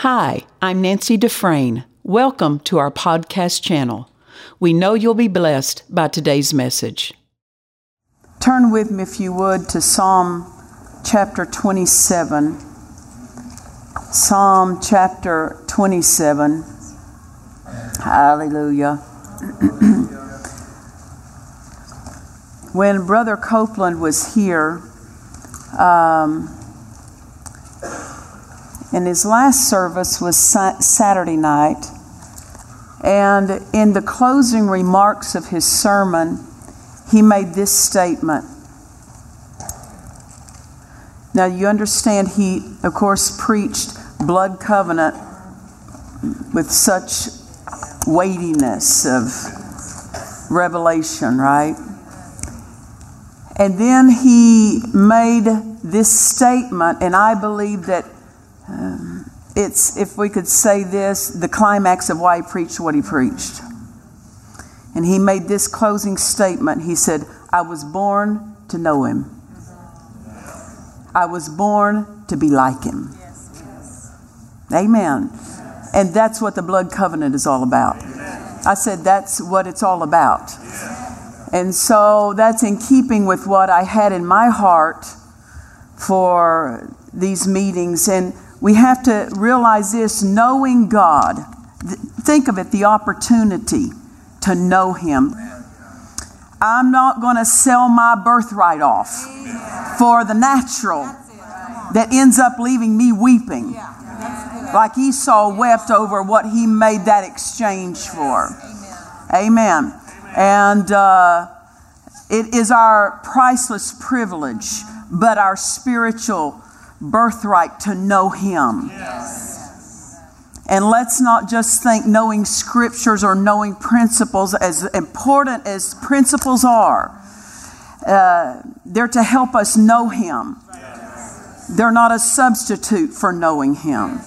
Hi, I'm Nancy Dufresne. Welcome to our podcast channel. We know you'll be blessed by today's message. Turn with me, if you would, to Psalm chapter 27. Psalm chapter 27. Hallelujah. when Brother Copeland was here, um, and his last service was Saturday night. And in the closing remarks of his sermon, he made this statement. Now, you understand, he, of course, preached blood covenant with such weightiness of revelation, right? And then he made this statement, and I believe that it's, if we could say this, the climax of why he preached what he preached. And he made this closing statement. He said, I was born to know him. I was born to be like him. Amen. And that's what the blood covenant is all about. I said, that's what it's all about. And so that's in keeping with what I had in my heart for these meetings. And we have to realize this knowing God. Think of it the opportunity to know Him. I'm not going to sell my birthright off for the natural that ends up leaving me weeping. Like Esau wept over what he made that exchange for. Amen. And uh, it is our priceless privilege, but our spiritual birthright to know Him. And let's not just think knowing scriptures or knowing principles, as important as principles are, uh, they're to help us know Him. They're not a substitute for knowing Him.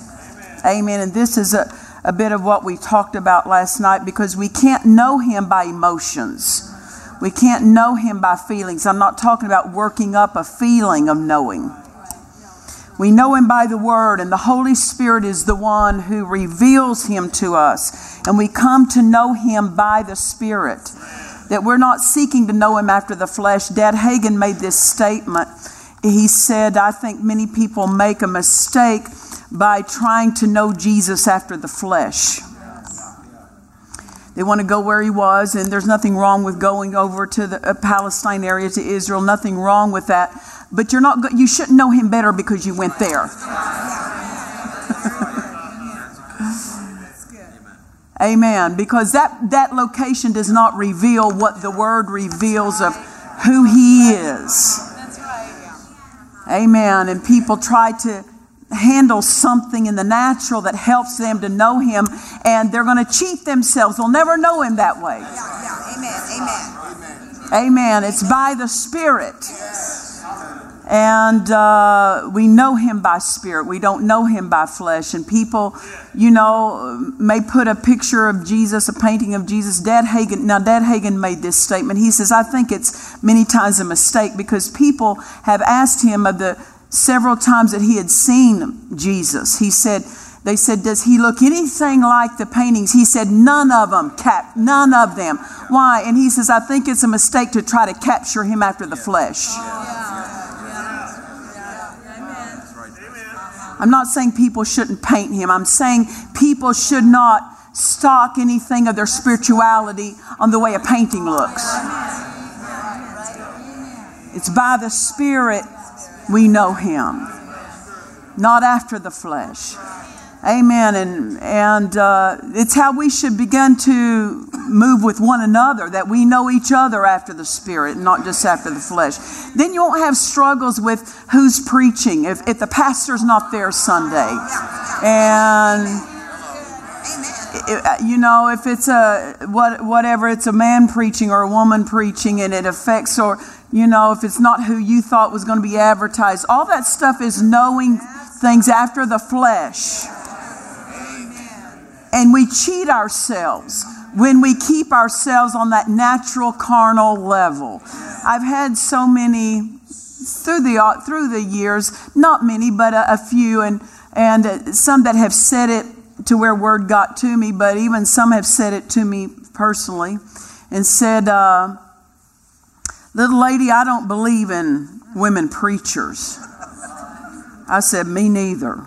Amen. And this is a, a bit of what we talked about last night because we can't know Him by emotions. We can't know Him by feelings. I'm not talking about working up a feeling of knowing. We know him by the word, and the Holy Spirit is the one who reveals him to us. And we come to know him by the Spirit. That we're not seeking to know him after the flesh. Dad Hagin made this statement. He said, I think many people make a mistake by trying to know Jesus after the flesh. They want to go where he was, and there's nothing wrong with going over to the uh, Palestine area to Israel. Nothing wrong with that but you're not you shouldn't know him better because you went there. Amen. Because that, that location does not reveal what the word reveals of who he is. Amen. And people try to handle something in the natural that helps them to know him, and they're going to cheat themselves. They'll never know him that way. Amen. Amen. Amen. It's by the Spirit. And uh, we know him by spirit. We don't know him by flesh. And people, you know, may put a picture of Jesus, a painting of Jesus. Dad Hagin, now Dad Hagin made this statement. He says, I think it's many times a mistake because people have asked him of the several times that he had seen Jesus. He said, they said, Does he look anything like the paintings? He said, None of them, cap, none of them. Why? And he says, I think it's a mistake to try to capture him after the flesh. I'm not saying people shouldn't paint him. I'm saying people should not stock anything of their spirituality on the way a painting looks. It's by the Spirit we know him, not after the flesh. Amen. And, and uh, it's how we should begin to move with one another, that we know each other after the Spirit, not just after the flesh. Then you won't have struggles with who's preaching if, if the pastor's not there Sunday. And. you know, if it's a what, whatever, it's a man preaching or a woman preaching, and it affects, or you know, if it's not who you thought was going to be advertised, all that stuff is knowing things after the flesh. And we cheat ourselves when we keep ourselves on that natural carnal level. I've had so many through the through the years, not many, but a, a few, and and uh, some that have said it to where word got to me, but even some have said it to me personally and said, uh, Little lady, I don't believe in women preachers. I said, Me neither.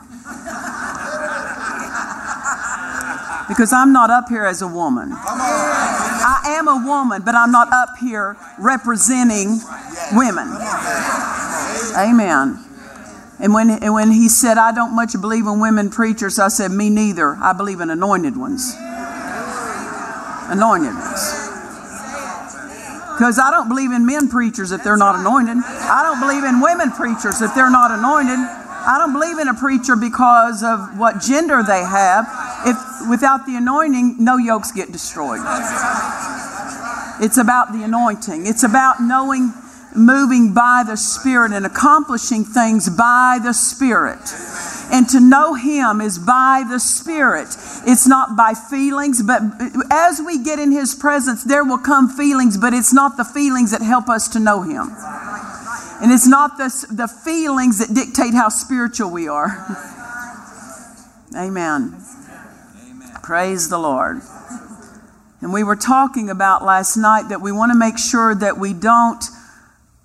Because I'm not up here as a woman. I am a woman, but I'm not up here representing women. Amen. And when, and when he said, I don't much believe in women preachers, I said, Me neither. I believe in anointed ones. Anointed ones. Because I don't believe in men preachers if they're not anointed. I don't believe in women preachers if they're not anointed. I don't believe in a preacher because of what gender they have. If without the anointing, no yokes get destroyed. It's about the anointing. It's about knowing, moving by the Spirit and accomplishing things by the Spirit. And to know Him is by the Spirit. It's not by feelings, but as we get in His presence, there will come feelings, but it's not the feelings that help us to know Him. And it's not the, the feelings that dictate how spiritual we are. Amen. Praise the Lord. And we were talking about last night that we want to make sure that we don't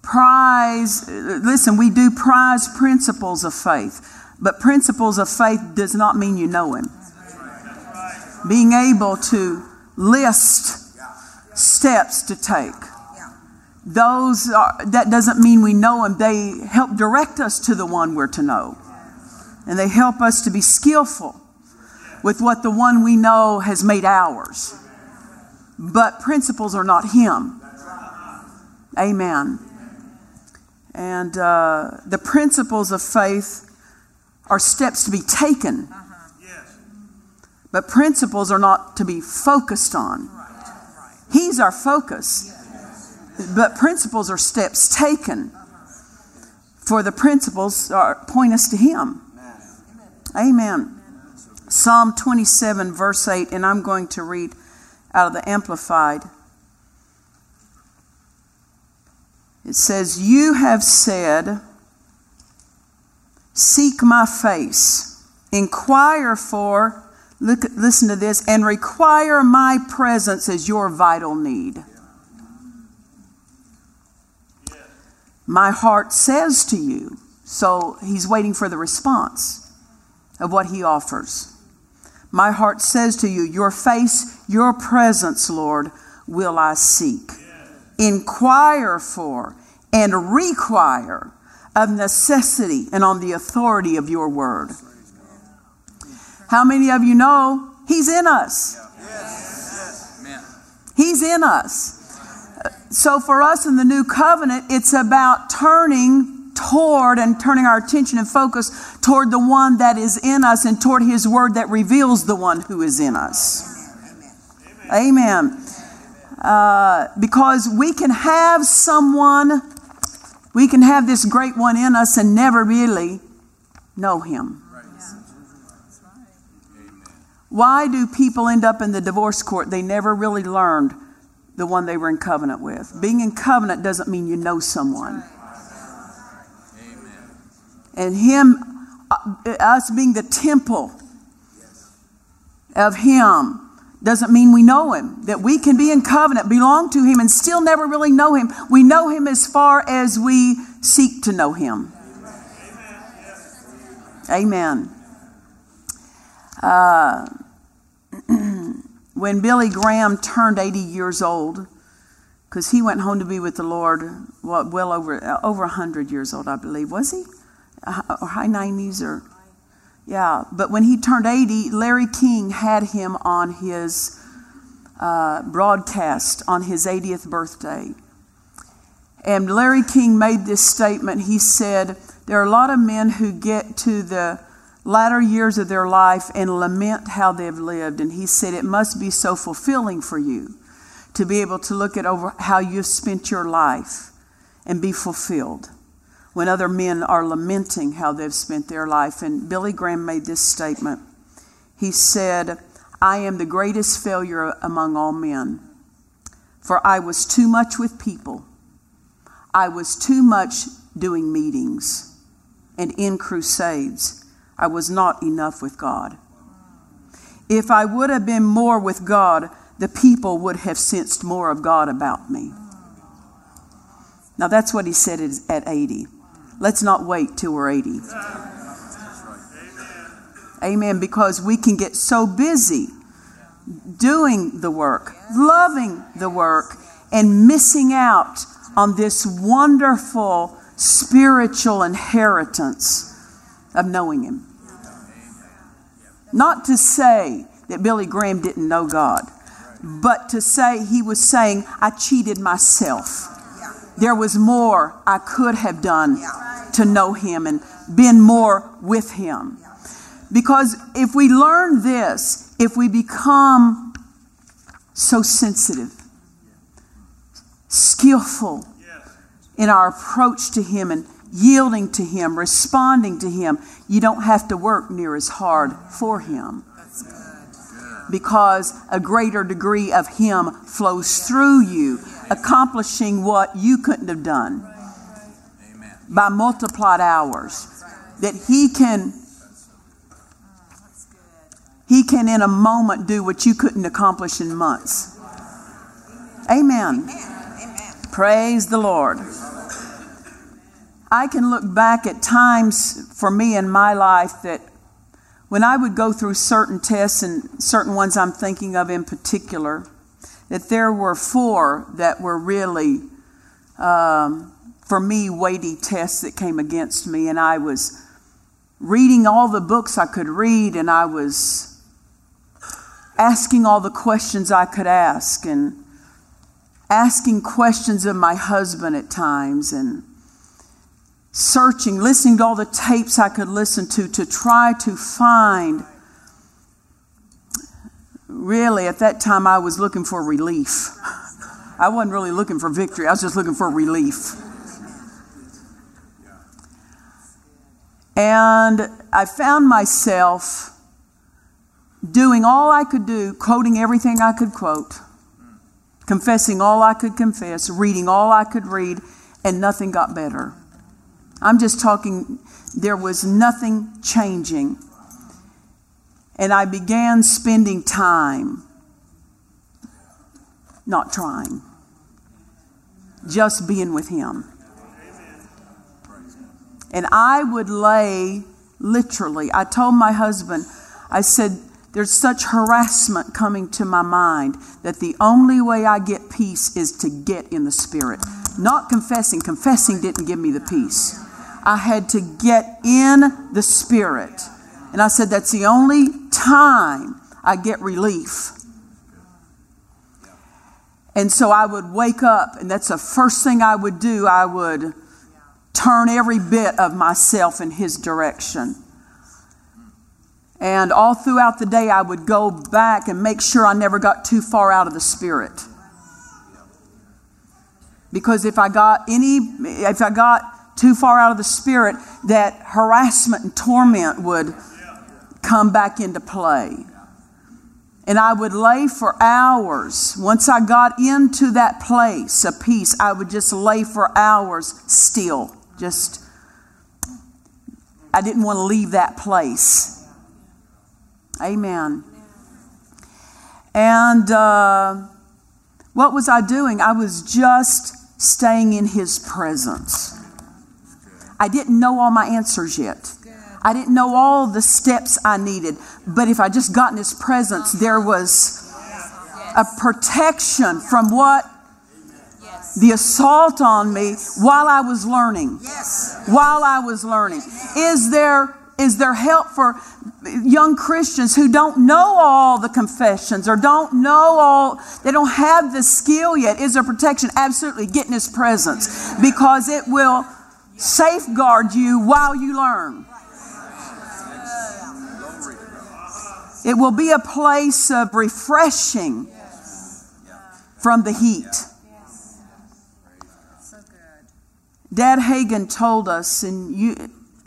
prize, listen, we do prize principles of faith. But principles of faith does not mean you know Him. Being able to list steps to take. Those are, that doesn't mean we know Him. They help direct us to the one we're to know. And they help us to be skillful with what the one we know has made ours. But principles are not Him. Amen. And uh, the principles of faith are steps to be taken. But principles are not to be focused on. He's our focus. But principles are steps taken. For the principles are, point us to Him. Amen. Psalm 27, verse 8, and I'm going to read out of the Amplified. It says, You have said, Seek my face. Inquire for, look, listen to this, and require my presence as your vital need. My heart says to you, so he's waiting for the response of what he offers. My heart says to you, Your face, your presence, Lord, will I seek. Inquire for and require of necessity and on the authority of your word. How many of you know He's in us? He's in us. So for us in the new covenant, it's about turning toward and turning our attention and focus toward the one that is in us and toward His word that reveals the one who is in us. Amen. Uh, because we can have someone we can have this great one in us and never really know him. Why do people end up in the divorce court? They never really learned the one they were in covenant with. Being in covenant doesn't mean you know someone. And him, uh, us being the temple of him, doesn't mean we know him. That we can be in covenant, belong to him, and still never really know him. We know him as far as we seek to know him. Amen. Uh, when Billy Graham turned 80 years old, because he went home to be with the Lord well, well over uh, over 100 years old, I believe. Was he? Or high 90s or yeah, but when he turned 80, Larry King had him on his uh, broadcast on his 80th birthday. And Larry King made this statement. He said, There are a lot of men who get to the latter years of their life and lament how they've lived. And he said, It must be so fulfilling for you to be able to look at over how you've spent your life and be fulfilled when other men are lamenting how they've spent their life. And Billy Graham made this statement. He said, I am the greatest failure among all men, for I was too much with people. I was too much doing meetings and in crusades. I was not enough with God. If I would have been more with God, the people would have sensed more of God about me. Now, that's what he said at 80. Let's not wait till we're 80. Amen. Because we can get so busy doing the work, loving the work, and missing out on this wonderful spiritual inheritance of knowing Him. Not to say that Billy Graham didn't know God, but to say he was saying, I cheated myself. There was more I could have done to know Him and been more with Him. Because if we learn this, if we become so sensitive, skillful in our approach to Him and yielding to Him, responding to Him, you don't have to work near as hard for Him. Because a greater degree of Him flows through you, accomplishing what you couldn't have done by multiplied hours. That He can he can, in a moment, do what you couldn't accomplish in months. Amen. Amen. Praise the Lord. I can look back at times for me in my life that when I would go through certain tests and certain ones I'm thinking of in particular, that there were four that were really, um, for me, weighty tests that came against me. And I was reading all the books I could read, and I was asking all the questions I could ask and asking questions of my husband at times and searching, listening to all the tapes I could listen to to try to find. Really, at that time, I was looking for relief. I wasn't really looking for victory, I was just looking for relief. And I found myself doing all I could do, quoting everything I could quote, confessing all I could confess, reading all I could read, and nothing got better. I'm just talking, there was nothing changing. And I began spending time not trying, just being with Him. And I would lay literally, I told my husband, I said, there's such harassment coming to my mind that the only way I get peace is to get in the Spirit. Not confessing. Confessing didn't give me the peace. I had to get in the Spirit. And I said, that's the only time I get relief. And so I would wake up, and that's the first thing I would do. I would turn every bit of myself in His direction. And all throughout the day, I would go back and make sure I never got too far out of the Spirit. Because if I got any, if I got too far out of the Spirit, that harassment and torment would come back into play. And I would lay for hours. Once I got into that place of peace, I would just lay for hours still. Just, I didn't want to leave that place. Amen. And uh, what was I doing? I was just staying in His presence. I didn't know all my answers yet. I didn't know all the steps I needed. But if I just got in His presence, there was a protection from what? The assault on me while I was learning. Yes. While I was learning. Is there is there help for young Christians who don't know all the confessions or don't know all, they don't have the skill yet? Is there protection? Absolutely. Get in His presence because it will safeguard you while you learn. It will be a place of refreshing from the heat. Dad Hagin told us, and you,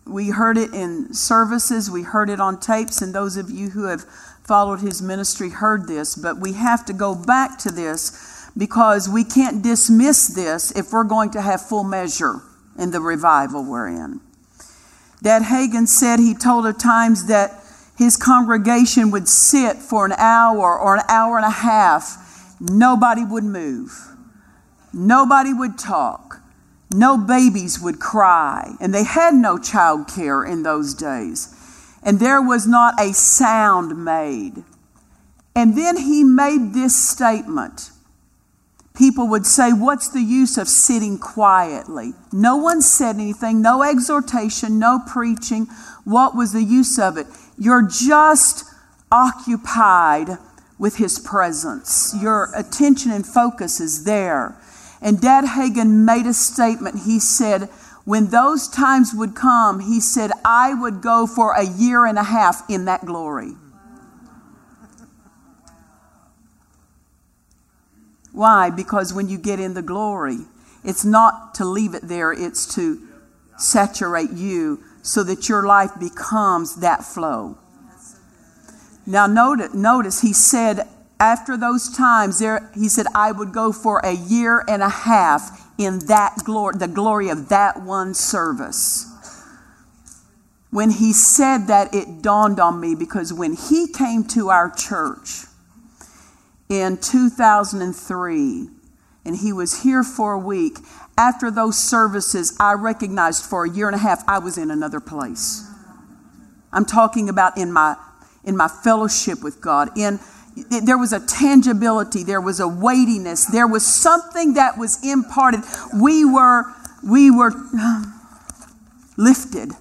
we heard it in services, we heard it on tapes, and those of you who have followed his ministry heard this, but we have to go back to this because we can't dismiss this if we're going to have full measure in the revival we're in. Dad Hagin said he told of times that his congregation would sit for an hour or an hour and a half. Nobody would move. Nobody would talk. No babies would cry. And they had no child care in those days. And there was not a sound made. And then he made this statement. People would say, What's the use of sitting quietly? No one said anything, no exhortation, no preaching. What was the use of it? You're just occupied with his presence. Your attention and focus is there. And Dad Hagin made a statement. He said, when those times would come, he said, I would go for a year and a half in that glory. Why? Because when you get in the glory, it's not to leave it there, it's to saturate you so that your life becomes that flow. Now, notice, notice he said, after those times, there, he said, I would go for a year and a half in that glory, the glory of that one service. When he said that, it dawned on me because when he came to our church in 2003, and he was here for a week, after those services, I recognized for a year and a half I was in another place. I'm talking about in my in my fellowship with God. In there was a tangibility, there was a weightiness, there was something that was imparted. We were we were lifted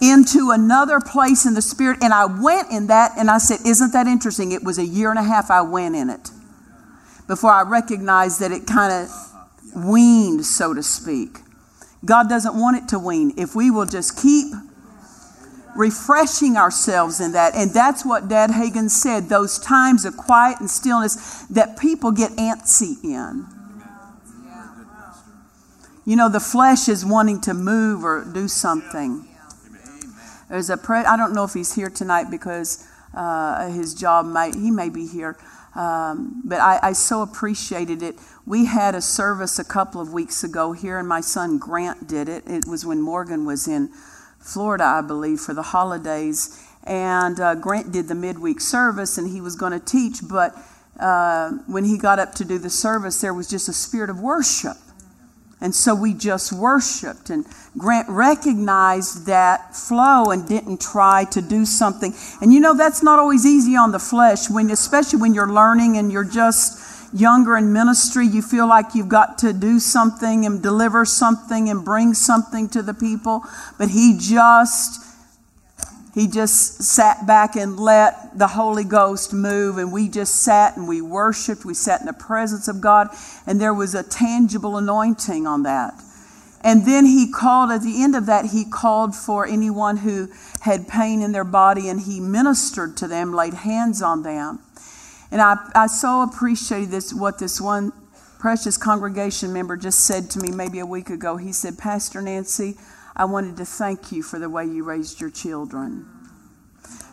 into another place in the spirit and I went in that and I said, "Isn't that interesting? It was a year and a half I went in it." Before I recognized that it kind of weaned, so to speak. God doesn't want it to wean. If we will just keep refreshing ourselves in that. And that's what Dad Hagin said those times of quiet and stillness that people get antsy in. You know, the flesh is wanting to move or do something. There's a pre- I don't know if he's here tonight because uh, his job might, he may be here. Um, but I, I so appreciated it. We had a service a couple of weeks ago here, and my son Grant did it. It was when Morgan was in Florida, I believe, for the holidays. And uh, Grant did the midweek service and he was going to teach, but uh, when he got up to do the service, there was just a spirit of worship. And so we just worshiped. And Grant recognized that flow and didn't try to do something. And you know, that's not always easy on the flesh, when, especially when you're learning and you're just younger in ministry, you feel like you've got to do something and deliver something and bring something to the people. But he just he just sat back and let the Holy Ghost move, and we just sat and we worshiped. We sat in the presence of God, and there was a tangible anointing on that. And then he called, at the end of that, he called for anyone who had pain in their body, and he ministered to them, laid hands on them. And I, I so appreciate this, what this one precious congregation member just said to me maybe a week ago. He said, Pastor Nancy, I wanted to thank you for the way you raised your children.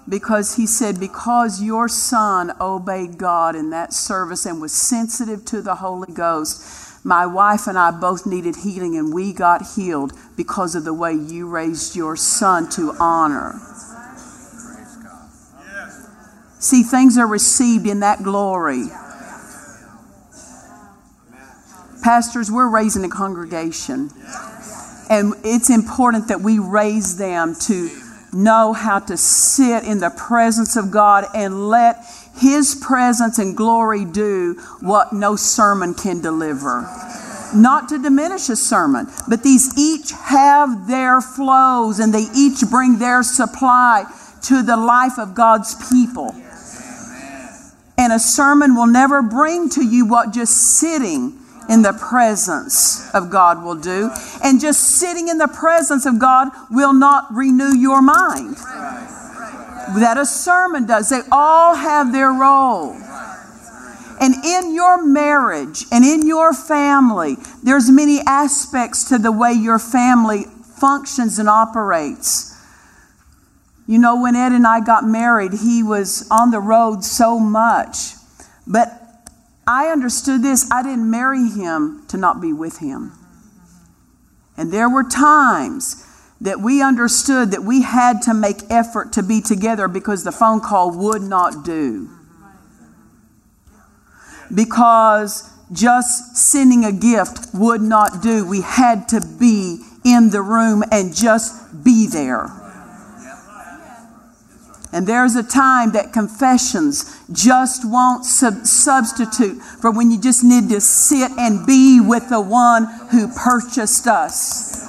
Because he said, because your son obeyed God in that service and was sensitive to the Holy Ghost, my wife and I both needed healing and we got healed because of the way you raised your son to honor. See, things are received in that glory. Pastors, we're raising a congregation. And it's important that we raise them to know how to sit in the presence of God and let His presence and glory do what no sermon can deliver. Not to diminish a sermon, but these each have their flows and they each bring their supply to the life of God's people. And a sermon will never bring to you what just sitting in the presence of God will do. And just sitting in the presence of God will not renew your mind. That a sermon does. They all have their role. And in your marriage and in your family, there's many aspects to the way your family functions and operates. You know, when Ed and I got married, he was on the road so much. But I understood this I didn't marry him to not be with him. And there were times that we understood that we had to make effort to be together because the phone call would not do. Because just sending a gift would not do. We had to be in the room and just be there. And there's a time that confessions just won't sub- substitute for when you just need to sit and be with the one who purchased us.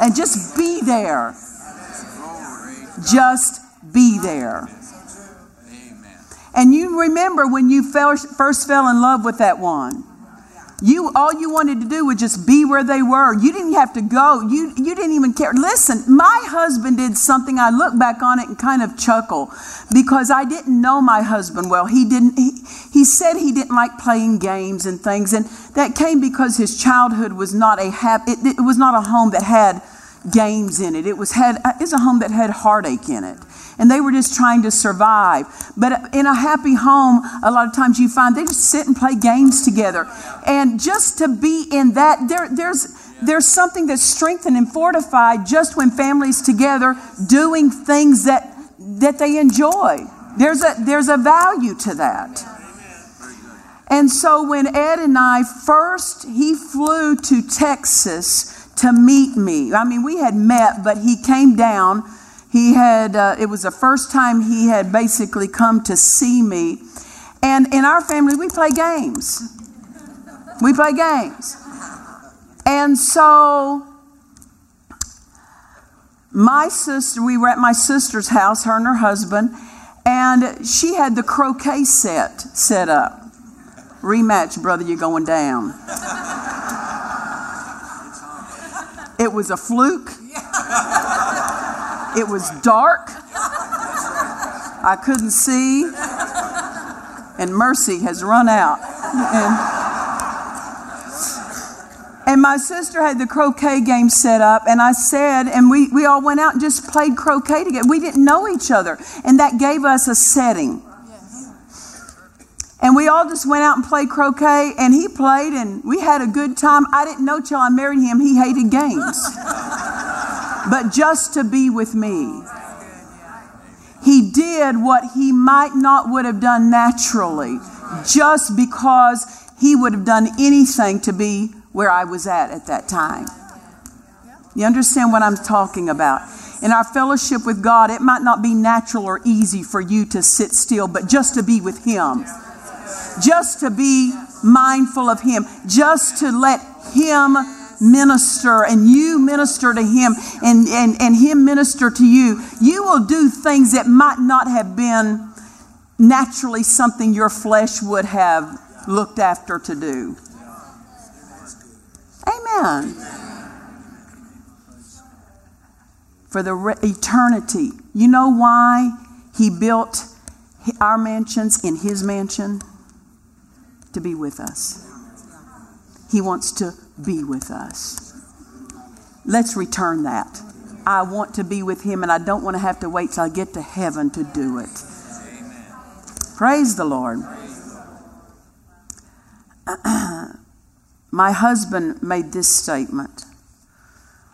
And just be there. Just be there. And you remember when you first fell in love with that one. You all you wanted to do was just be where they were. You didn't have to go. You you didn't even care. Listen, my husband did something. I look back on it and kind of chuckle because I didn't know my husband well. He didn't. He, he said he didn't like playing games and things, and that came because his childhood was not a happy. It, it was not a home that had games in it. It was had. Uh, it was a home that had heartache in it and they were just trying to survive. But in a happy home, a lot of times you find they just sit and play games together. And just to be in that, there, there's, there's something that's strengthened and fortified just when families together doing things that, that they enjoy. There's a, there's a value to that. And so when Ed and I first, he flew to Texas to meet me. I mean, we had met, but he came down he had, uh, it was the first time he had basically come to see me. And in our family, we play games. We play games. And so my sister, we were at my sister's house, her and her husband, and she had the croquet set set up. Rematch, brother, you're going down. It was a fluke. It was dark. I couldn't see. And mercy has run out. And, and my sister had the croquet game set up, and I said, and we, we all went out and just played croquet together. We didn't know each other, and that gave us a setting. And we all just went out and played croquet, and he played, and we had a good time. I didn't know till I married him he hated games but just to be with me. He did what he might not would have done naturally, just because he would have done anything to be where I was at at that time. You understand what I'm talking about? In our fellowship with God, it might not be natural or easy for you to sit still, but just to be with Him, just to be mindful of Him, just to let Him minister and you minister to him and, and, and him minister to you, you will do things that might not have been naturally something your flesh would have looked after to do. Amen. For the re- eternity. You know why he built our mansions in his mansion? To be with us. He wants to be with us. Let's return that. I want to be with Him, and I don't want to have to wait till I get to heaven to do it. Amen. Praise the Lord. My husband made this statement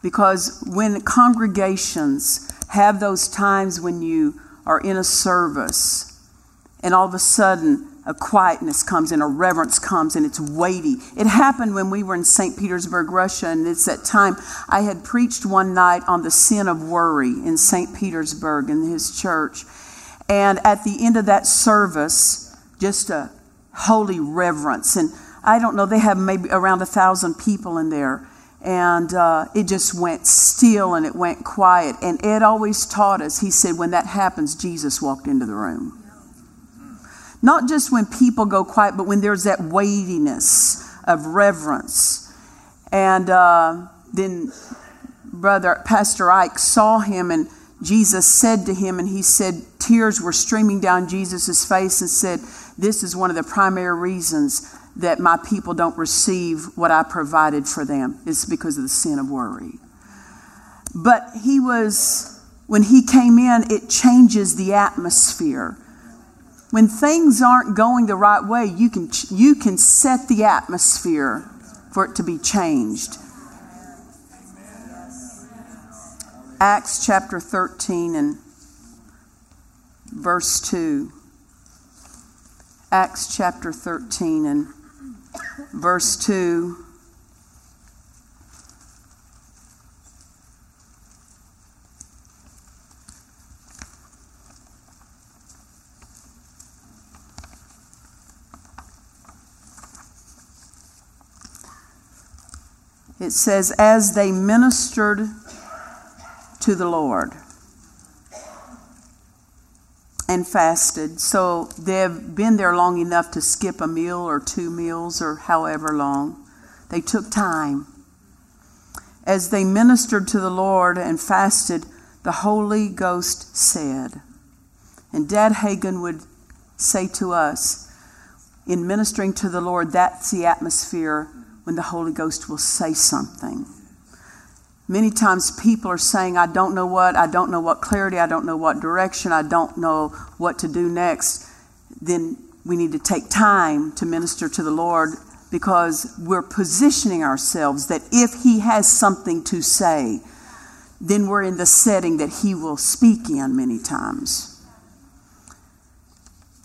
because when congregations have those times when you are in a service and all of a sudden a quietness comes and a reverence comes and it's weighty. It happened when we were in St. Petersburg, Russia, and it's that time I had preached one night on the sin of worry in St. Petersburg in his church. And at the end of that service, just a holy reverence. And I don't know, they have maybe around a thousand people in there. And uh, it just went still and it went quiet. And Ed always taught us, he said, when that happens, Jesus walked into the room. Not just when people go quiet, but when there's that weightiness of reverence. And uh, then brother Pastor Ike saw him, and Jesus said to him, and he said tears were streaming down Jesus' face, and said, "This is one of the primary reasons that my people don't receive what I provided for them. It's because of the sin of worry." But he was when he came in, it changes the atmosphere when things aren't going the right way, you can, you can set the atmosphere for it to be changed. Acts chapter 13 and verse 2. Acts chapter 13 and verse 2. It says, as they ministered to the Lord and fasted. So they've been there long enough to skip a meal or two meals or however long. They took time. As they ministered to the Lord and fasted, the Holy Ghost said, and Dad Hagin would say to us, in ministering to the Lord, that's the atmosphere when the Holy Ghost will say something. Many times people are saying, I don't know what, I don't know what clarity, I don't know what direction, I don't know what to do next. Then we need to take time to minister to the Lord because we're positioning ourselves that if He has something to say, then we're in the setting that He will speak in many times.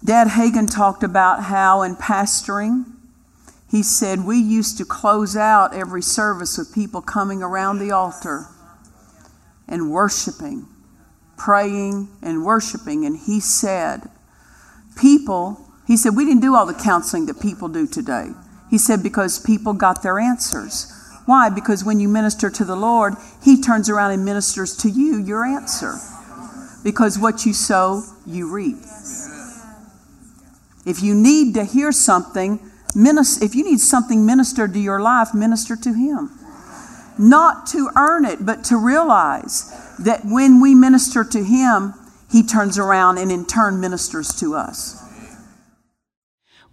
Dad Hagin talked about how in pastoring, he said, We used to close out every service with people coming around the altar and worshiping, praying and worshiping. And he said, People, he said, we didn't do all the counseling that people do today. He said, because people got their answers. Why? Because when you minister to the Lord, He turns around and ministers to you your answer. Because what you sow, you reap. If you need to hear something, Minister, if you need something ministered to your life, minister to Him. Not to earn it, but to realize that when we minister to Him, He turns around and in turn ministers to us.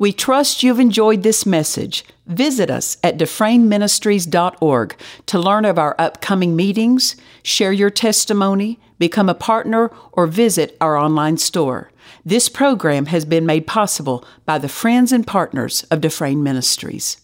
We trust you've enjoyed this message. Visit us at dufresneministries.org to learn of our upcoming meetings, share your testimony, become a partner, or visit our online store. This program has been made possible by the friends and partners of Dufresne Ministries.